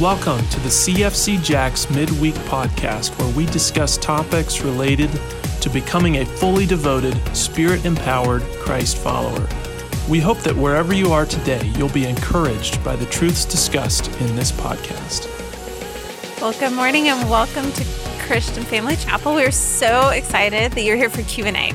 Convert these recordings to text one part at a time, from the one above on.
Welcome to the CFC Jacks Midweek Podcast, where we discuss topics related to becoming a fully devoted, spirit empowered Christ follower. We hope that wherever you are today, you'll be encouraged by the truths discussed in this podcast. Well, good morning and welcome to Christian Family Chapel. We're so excited that you're here for Q&A.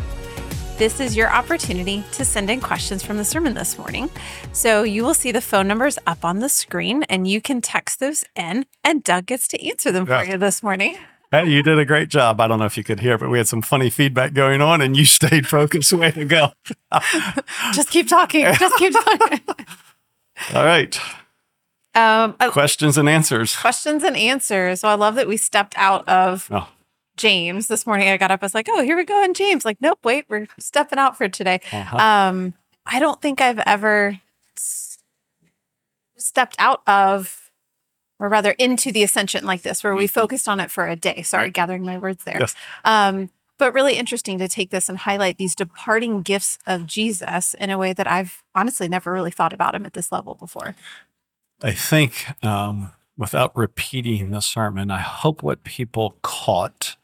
This is your opportunity to send in questions from the sermon this morning. So you will see the phone numbers up on the screen and you can text those in, and Doug gets to answer them for you this morning. Hey, you did a great job. I don't know if you could hear, but we had some funny feedback going on and you stayed focused. Way to go. Just keep talking. Just keep talking. All right. Um, uh, Questions and answers. questions and answers. So I love that we stepped out of Oh, James this morning. I got up, I was like, oh, here we go. And James, like, nope, wait, we're stepping out for today. uh-huh. Um, I don't think I've ever s- stepped out of, or rather into the ascension like this, where we focused on it for a day. Sorry, Right. gathering my words there. Yes. Um, but really interesting to take this and highlight these departing gifts of Jesus in a way that I've honestly never really thought about him at this level before. I think um, without repeating the sermon, I hope what people caught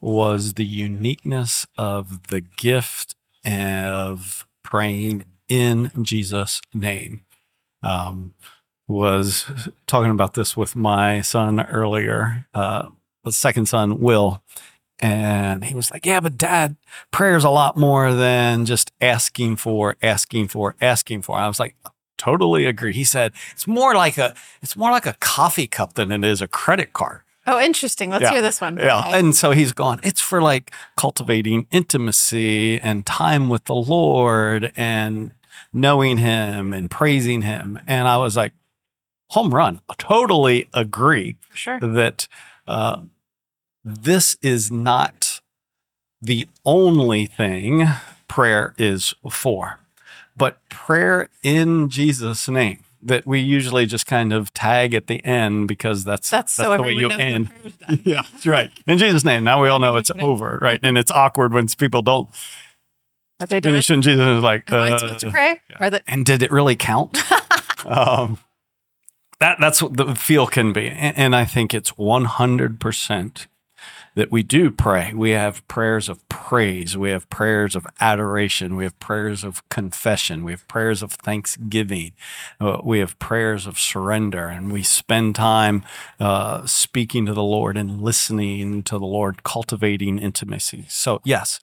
was the uniqueness of the gift of praying in Jesus' name. Um, was talking about this with my son earlier, uh, the second son, Will. And he was like, Yeah, but dad, prayer's a lot more than just asking for, asking for, asking for. I was like, totally agree. He said, It's more like a it's more like a coffee cup than it is a credit card. Oh, interesting. Let's Yeah. hear this one. Yeah. Okay. And so he's gone, it's for like cultivating intimacy and time with the Lord and knowing him and praising him. And I was like, home run. I Totally agree sure. that uh, this is not the only thing prayer is for, but prayer in Jesus' name that we usually just kind of tag at the end because that's That's, so the way you end. is. Yeah, that's right. In Jesus' name. Now we all know it's over, right? And it's awkward when people don't But they finish in Jesus. It's like, uh, supposed to pray? yeah. Or the, and did it really count? um, that that's what the feel can be, and, and I think it's one hundred percent that we do pray. We have prayers of praise. We have prayers of adoration. We have prayers of confession. We have prayers of thanksgiving. Uh, we have prayers of surrender, and we spend time uh, speaking to the Lord and listening to the Lord, cultivating intimacy. So yes,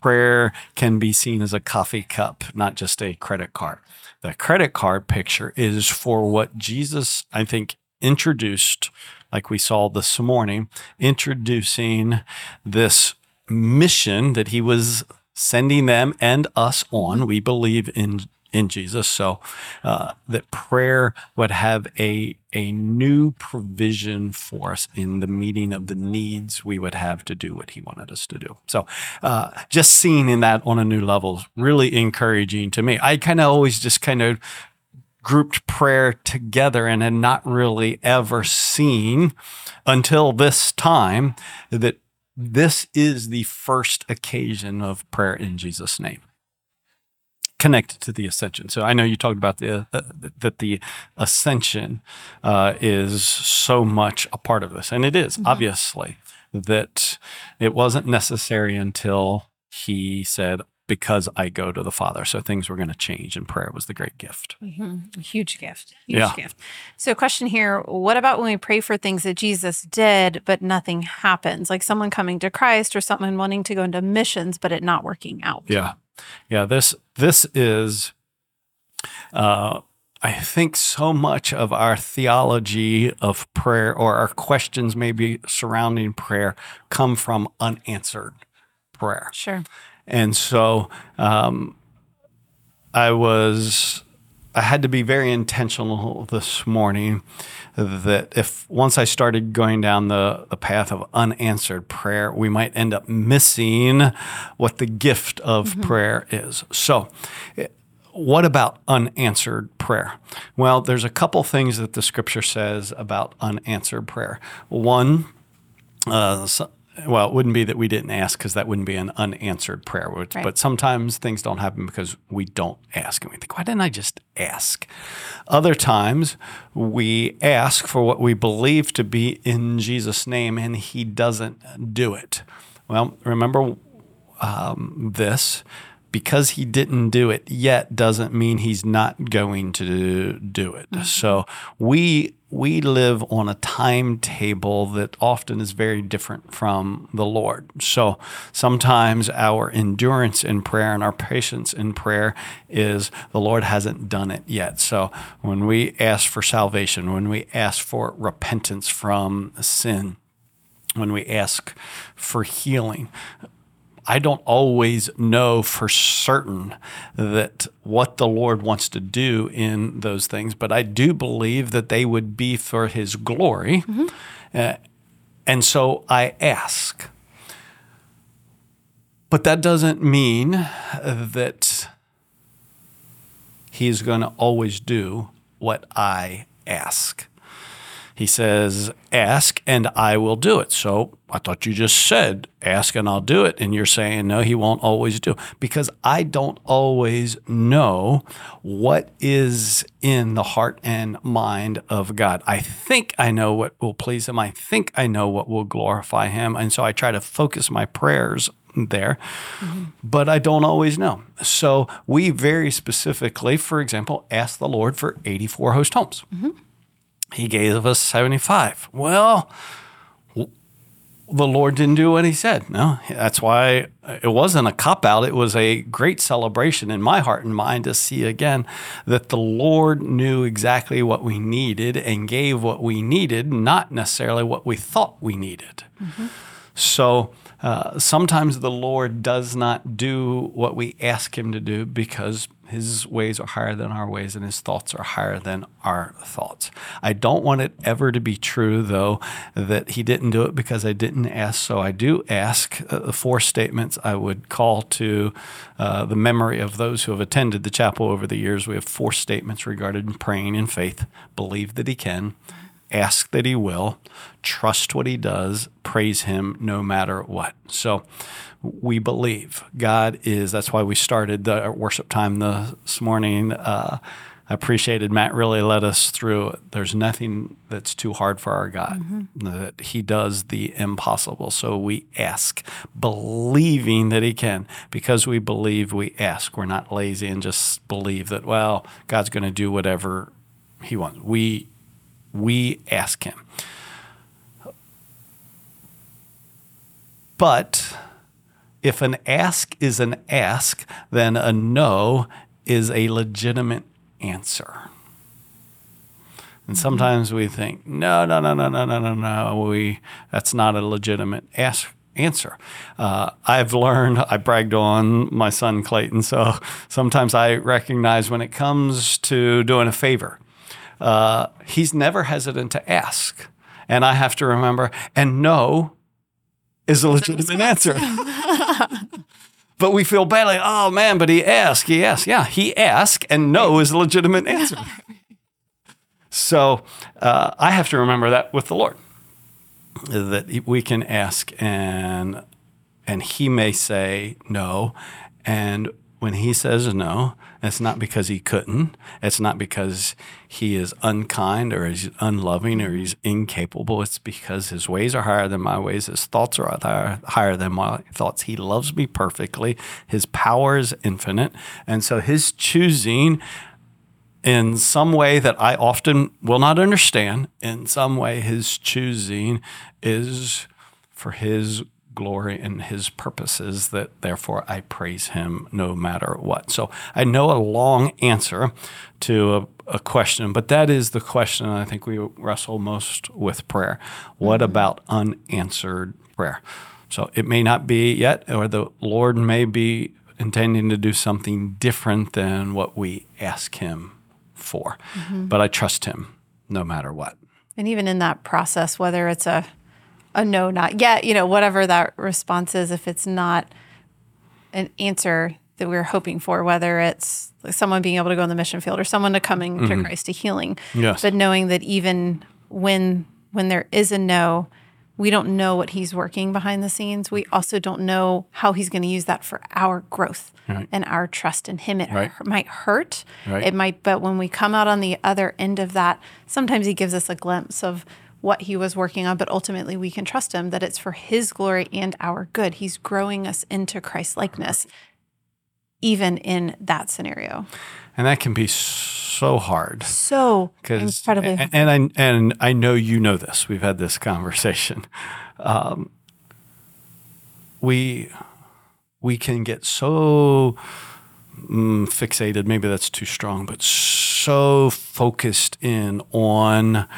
prayer can be seen as a coffee cup, not just a credit card. The credit card picture is for what Jesus, I think, introduced, like we saw this morning, introducing this mission that he was sending them and us on. We believe in in Jesus, so uh, that prayer would have a a new provision for us in the meeting of the needs we would have to do what He wanted us to do. So, uh, just seeing in that on a new level is really encouraging to me. I kind of always just kind of grouped prayer together and had not really ever seen until this time that this is the first occasion of prayer in Jesus' name connected to the ascension. So I know you talked about the uh, that the ascension uh, is so much a part of this, and it is, obviously that it wasn't necessary until he said, "Because I go to the Father." So things were going to change, and prayer was the great gift. Mhm. Huge gift. Huge Yeah. gift. So, question here What about when we pray for things that Jesus did, but nothing happens? Like someone coming to Christ or someone wanting to go into missions, but it not working out. Yeah, yeah. This this is, uh, I think, so much of our theology of prayer or our questions maybe surrounding prayer come from unanswered prayer. Sure. And so um, I was, I had to be very intentional this morning that if once I started going down the, the path of unanswered prayer, we might end up missing what the gift of prayer is. So, eh, what about unanswered prayer? Well, there's a couple things that the scripture says about unanswered prayer. One, uh, well, it wouldn't be that we didn't ask because that wouldn't be an unanswered prayer. Which, Right. But sometimes things don't happen because we don't ask. And we think, why didn't I just ask? Other times we ask for what we believe to be in Jesus' name and he doesn't do it. Well, remember um, this because he didn't do it yet doesn't mean he's not going to do it. Mm-hmm. So we we live on a timetable that often is very different from the Lord. So sometimes our endurance in prayer and our patience in prayer is the Lord hasn't done it yet. So when we ask for salvation, when we ask for repentance from sin, when we ask for healing, I don't always know for certain that what the Lord wants to do in those things, but I do believe that they would be for His glory. Uh, and so I ask. But that doesn't mean that He's going to always do what I ask. He says, Ask and I will do it. So I thought you just said, Ask and I'll do it. And you're saying, No, he won't always do. Because I don't always know what is in the heart and mind of God. I think I know what will please him. I think I know what will glorify him. And so I try to focus my prayers there, mm-hmm. but I don't always know. So we very specifically, for example, asked the Lord for 84 host homes mm-hmm. He gave us 75. Well, the Lord didn't do what he said. No, that's why it wasn't a cop out. It was a great celebration in my heart and mind to see again that the Lord knew exactly what we needed and gave what we needed, not necessarily what we thought we needed. So uh, sometimes the Lord does not do what we ask Him to do because His ways are higher than our ways and His thoughts are higher than our thoughts. I don't want it ever to be true, though, that He didn't do it because I didn't ask. So I do ask uh, the four statements I would call to uh, the memory of those who have attended the chapel over the years. We have four statements regarding praying in faith believe that He can ask that he will, trust what he does, praise him no matter what. So we believe God is, that's why we started the worship time this morning. Uh, I appreciated Matt really led us through. There's nothing that's too hard for our God, that He does the impossible. So we ask, believing that He can. Because we believe, we ask. We're not lazy and just believe that, well, God's going to do whatever He wants. We we ask him. But if an ask is an ask, then a no is a legitimate answer. And sometimes we think, no, no, no, no, no, no, no, no. We that's not a legitimate ask answer. Uh, I've learned. I bragged on my son Clayton, so sometimes I recognize when it comes to doing a favor uh, he's never hesitant to ask. And I have to remember, and no is a legitimate answer. but we feel bad, like, oh man, but he asked, he asked. Yeah, he asked, and no is a legitimate answer. so uh, I have to remember that with the Lord, that we can ask and and he may say no. And when he says no, it's not because he couldn't. It's not because he is unkind or he's unloving or he's incapable. It's because his ways are higher than my ways. His thoughts are higher, than my thoughts. He loves me perfectly. His power is infinite. And so his choosing in some way that I often will not understand, in some way, his choosing is for his glory and his purposes that therefore I praise him no matter what. So I know a long answer to a, a question, but that is the question I think we wrestle most with prayer. What mm-hmm. about unanswered prayer? So it may not be yet, or the Lord may be intending to do something different than what we ask him for. Mm-hmm. But I trust him no matter what. And even in that process, whether it's a a no, not yet, you know, whatever that response is, if it's not an answer that we're hoping for, whether it's like someone being able to go in the mission field or someone to coming to mm-hmm. Christ to healing, Yes. but knowing that even when when there is a no, we don't know what he's working behind the scenes. We also don't know how he's going to use that for our growth Right. and our trust in him. It Right. might hurt. Right. It might, but when we come out on the other end of that, sometimes he gives us a glimpse of what he was working on, but ultimately we can trust him that it's for his glory and our good. He's growing us into Christ likeness, even in that scenario. And that can be so hard. So incredibly and, and I and I know you know this. We've had this conversation. Um, we we can get so mm, fixated. Maybe that's too strong, but so focused in on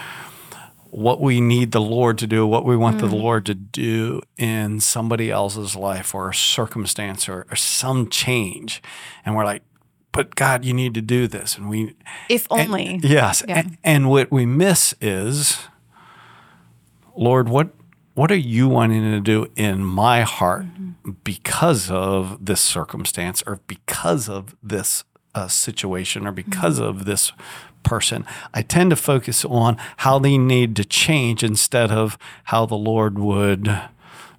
what we need the Lord to do, what we want the mm-hmm. Lord to do in somebody else's life or a circumstance or, or some change, and we're like. But God, you need to do this, and we if only. Yes. Yeah. a- And, what we miss is, Lord, what what are you wanting to do in my heart mm-hmm. because of this circumstance or because of this uh, situation or because mm-hmm. of this person? I tend to focus on how they need to change instead of how the Lord would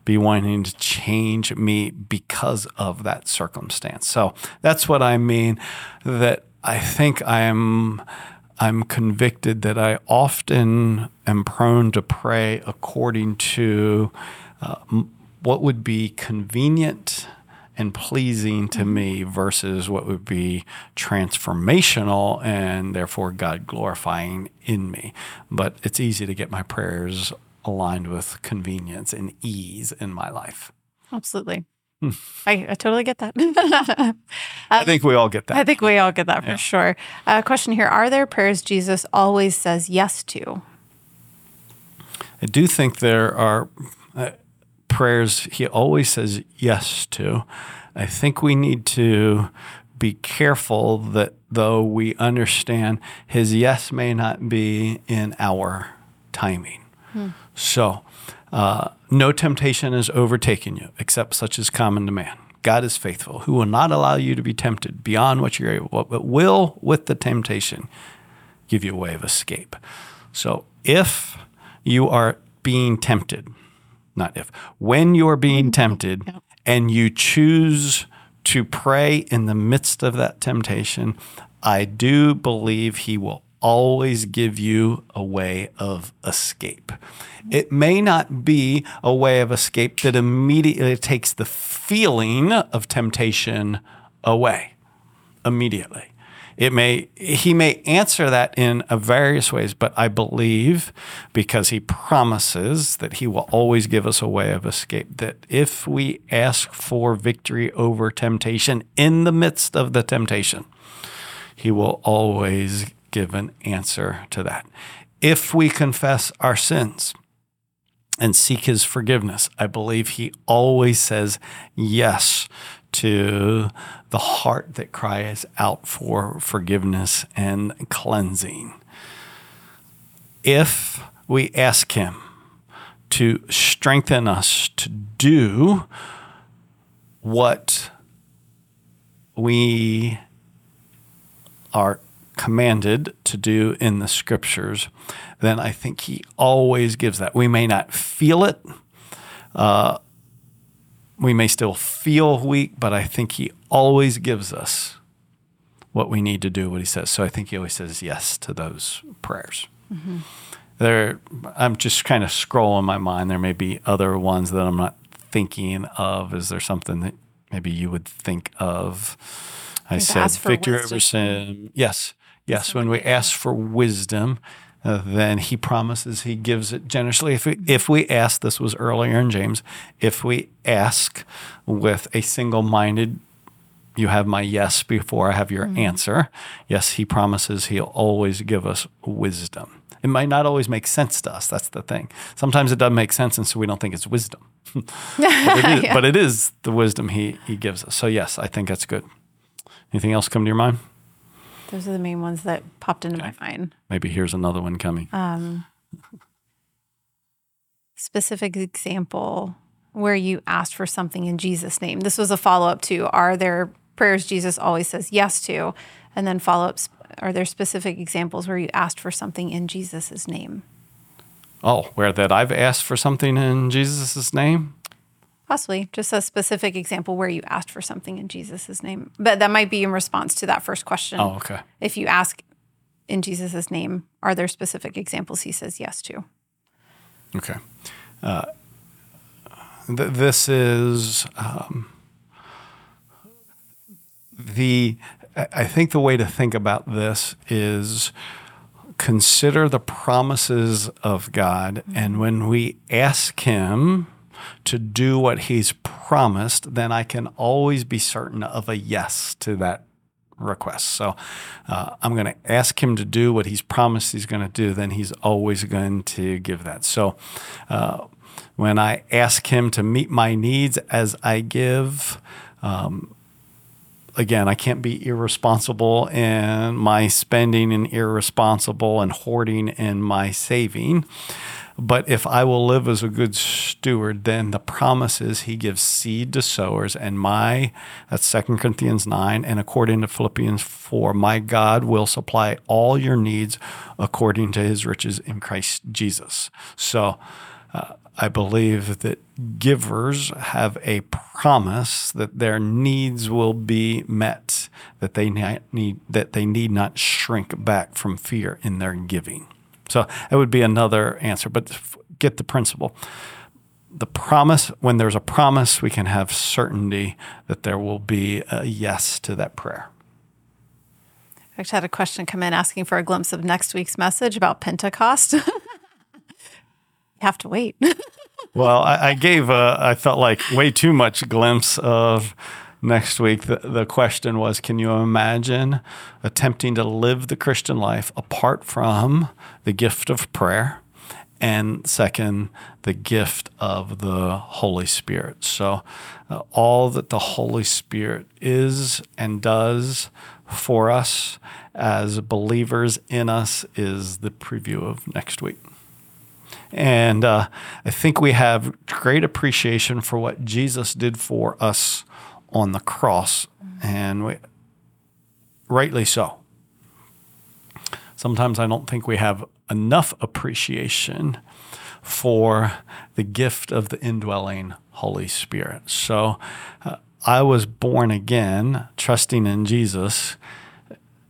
be wanting to change me because of that circumstance. So that's what I mean that I think I'm I'm convicted that I often am prone to pray according to uh, what would be convenient and pleasing to me versus what would be transformational and therefore God glorifying in me. But it's easy to get my prayers aligned with convenience and ease in my life. Absolutely. I, I totally get that. I think we all get that. I think we all get that for sure. Uh, question here Are there prayers Jesus always says yes to? I do think there are uh, prayers he always says yes to. I think we need to be careful that though we understand his yes may not be in our timing. So, uh, no temptation has overtaken you except such as common to man. God is faithful, who will not allow you to be tempted beyond what you're able, but will with the temptation give you a way of escape. So if you are being tempted, not if, when you're being tempted and you choose to pray in the midst of that temptation, I do believe He will always give you a way of escape. It may not be a way of escape that immediately takes the feeling of temptation away immediately. It may he may answer that in various ways, but I believe because he promises that he will always give us a way of escape that if we ask for victory over temptation in the midst of the temptation, he will always give an answer to that. If we confess our sins, and seek his forgiveness. I believe he always says yes to the heart that cries out for forgiveness and cleansing. If we ask him to strengthen us to do what we are commanded to do in the scriptures, then I think he always gives that. We may not feel it. Uh, we may still feel weak, but I think he always gives us what we need to do, what he says. So I think he always says yes to those prayers. There, I'm just kind of scrolling my mind. There may be other ones that I'm not thinking of. Is there something that maybe you would think of? I said Victor wisdom. sin. Yes, yes. When we ask for wisdom, uh, then he promises he gives it generously. If we, if we ask, this was earlier in James, if we ask with a single minded, you have my yes before I have your answer. Yes, he promises he'll always give us wisdom. It might not always make sense to us. That's the thing. Sometimes it doesn't make sense, and so we don't think it's wisdom. but, it is, but it is the wisdom he, he gives us. So, yes, I think that's good. Anything else come to your mind? Those are the main ones that popped into my mind. Maybe here's another one coming. Um, specific example where you asked for something in Jesus' name. This was a follow up to Are there prayers Jesus always says yes to? And then follow ups Are there specific examples where you asked for something in Jesus' name? Oh, where that I've asked for something in Jesus' name? Possibly just a specific example where you asked for something in Jesus' name. But that might be in response to that first question. Oh, okay. If you ask in Jesus' name, are there specific examples he says yes to? Okay. Uh, th- this is um, the, I think the way to think about this is consider the promises of God. And when we ask Him to do what He's promised, then I can always be certain of a yes to that request. So uh, I'm going to ask him to do what he's promised he's going to do, then he's always going to give that. So uh, when I ask him to meet my needs as I give, um, again, I can't be irresponsible in my spending and irresponsible and hoarding in my saving. But if I will live as a good steward, then the promise is he gives seed to sowers. And my, that's 2 Corinthians 9, and according to Philippians 4, my God will supply all your needs according to his riches in Christ Jesus. So uh, I believe that givers have a promise that their needs will be met, that they need, that they need not shrink back from fear in their giving. So it would be another answer, but get the principle. The promise, when there's a promise, we can have certainty that there will be a yes to that prayer. I actually had a question come in asking for a glimpse of next week's message about Pentecost. you have to wait. well, I, I gave, a, I felt like way too much glimpse of next week, the, the question was Can you imagine attempting to live the Christian life apart from the gift of prayer? And second, the gift of the Holy Spirit. So, uh, all that the Holy Spirit is and does for us as believers in us is the preview of next week. And uh, I think we have great appreciation for what Jesus did for us on the cross, and we, rightly so. Sometimes I don't think we have enough appreciation for the gift of the indwelling Holy Spirit. So uh, I was born again, trusting in Jesus,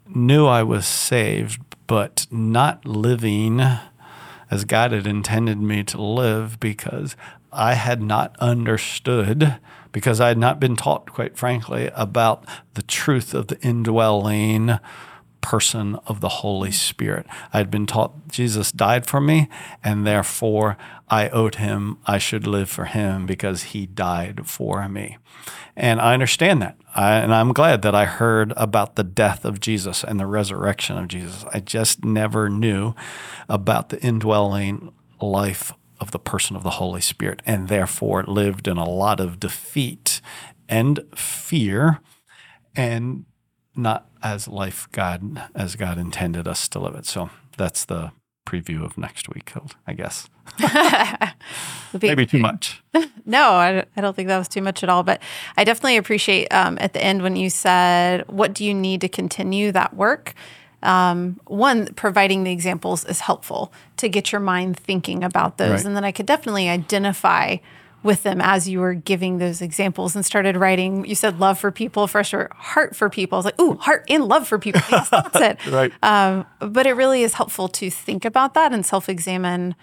knew I was saved, but not living as God had intended me to live because I had not understood because I had not been taught, quite frankly, about the truth of the indwelling person of the Holy Spirit. I had been taught Jesus died for me, and therefore I owed him, I should live for him because he died for me. And I understand that. I, and I'm glad that I heard about the death of Jesus and the resurrection of Jesus. I just never knew about the indwelling life of the person of the Holy Spirit, and therefore lived in a lot of defeat and fear, and not as life God as God intended us to live it. So that's the preview of next week, I guess. Maybe too much. no, I, I, don't think that was too much at all. But I definitely appreciate um, at the end when you said, What do you need to continue that work? Um, one, providing the examples is helpful to get your mind thinking about those. Right. And then I could definitely identify with them as you were giving those examples and started writing. You said love for people, first or heart for people. I was like, ooh, heart and love for people. Yes, that's it. right. Um, but it really is helpful to think about that and self examine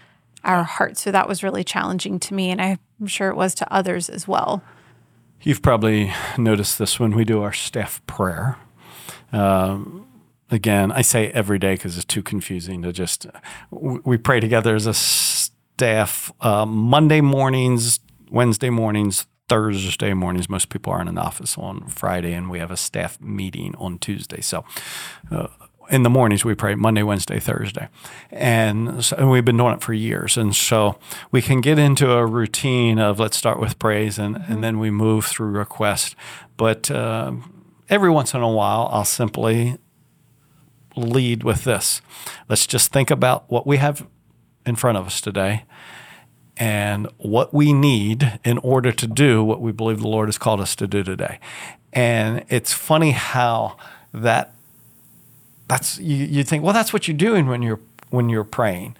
our heart So that was really challenging to me. And I'm sure it was to others as well. You've probably noticed this when we do our staff prayer. Um, again, I say every day because it's too confusing to just. We pray together as a staff uh, Monday mornings, Wednesday mornings, Thursday mornings. Most people aren't in the office on Friday, and we have a staff meeting on Tuesday. So. Uh, in the mornings we pray Monday, Wednesday, Thursday, and, so, and, we've been doing it for years. And so we can get into a routine of let's start with praise, and, and then we move through request. But uh, every once in a while, I'll simply lead with this. Let's just think about what we have in front of us today and what we need in order to do what we believe the Lord has called us to do today. And it's funny how that that's you, you think, well, that's what you're doing when you're when you're praying.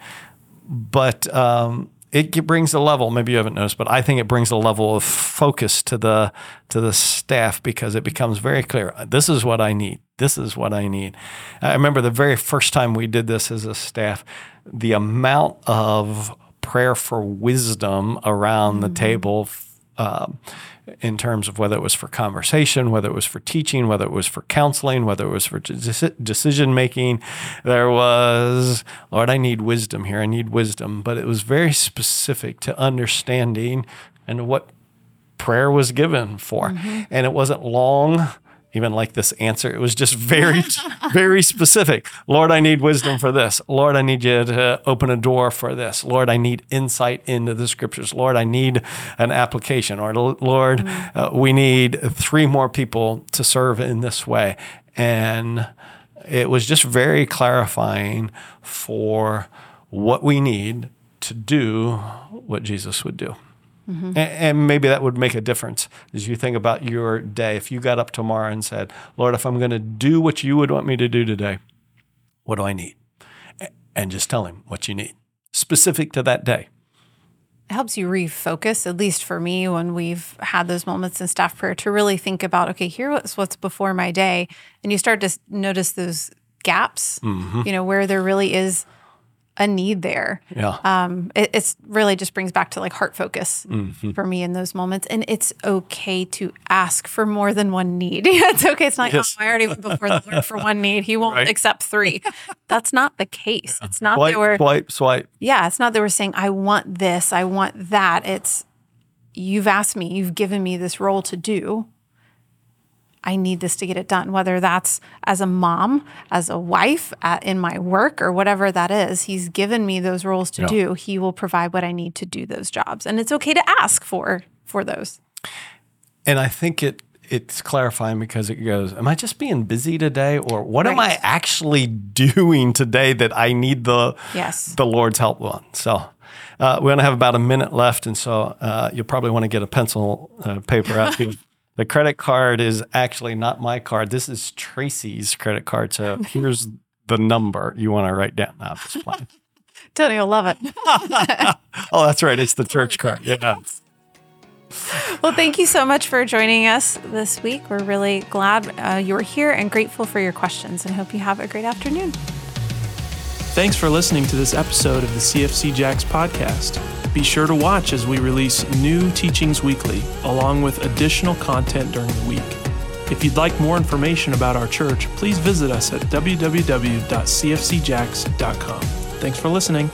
but um, it brings a level. Maybe you haven't noticed, but I think it brings a level of focus to the to the staff because it becomes very clear. This is what I need. This is what I need. I remember the very first time we did this as a staff, the amount of prayer for wisdom around mm-hmm. the table. Um, in terms of whether it was for conversation, whether it was for teaching, whether it was for counseling, whether it was for decision making. There was, Lord, I need wisdom here. I need wisdom. But it was very specific to understanding and what prayer was given for. Mm-hmm. And it wasn't long even like this answer. It was just very, very specific. Lord, I need wisdom for this. Lord, I need you to open a door for this. Lord, I need insight into the scriptures. Lord, I need an application. Or Lord, mm-hmm. uh, we need three more people to serve in this way. And it was just very clarifying for what we need to do what Jesus would do. Mm-hmm. And, and, maybe that would make a difference as you think about your day. If you got up tomorrow and said, Lord, if I'm going to do what you would want me to do today, what do I need? And just tell him what you need, specific to that day. It helps you refocus, at least for me, when we've had those moments in staff prayer to really think about, okay, here's what's before my day. And you start to notice those gaps, mm-hmm. you know, where there really is a need there. Yeah. Um, it, it's really just brings back to like heart focus mm-hmm. for me in those moments. And it's okay to ask for more than one need. it's okay. It's not, yes. oh, I already went before the Lord for one need. He won't right. accept three. That's not the case. It's not swipe, that we're swipe, swipe. Yeah. It's not that we're saying, I want this, I want that. It's you've asked me, you've given me this role to do. I need this to get it done, whether that's as a mom, as a wife, at, in my work, or whatever that is. He's given me those roles to yeah. do. He will provide what I need to do those jobs, and it's okay to ask for for those. And I think it it's clarifying because it goes, Am I just being busy today? Or what right. am I actually doing today that I need the yes. the Lord's help on? So uh, we only have about a minute left, and so uh, you'll probably want to get a pencil uh, paper out. The credit card is actually not my card. This is Tracy's credit card. So here's the number you want to write down. No, I'm just playing. Tony will love it. oh, that's right. It's the church card. Yeah. Well, thank you so much for joining us this week. We're really glad uh, you're here and grateful for your questions and hope you have a great afternoon. Thanks for listening to this episode of the CFC Jacks podcast. Be sure to watch as we release new teachings weekly, along with additional content during the week. If you'd like more information about our church, please visit us at www.cfcjacks.com. Thanks for listening.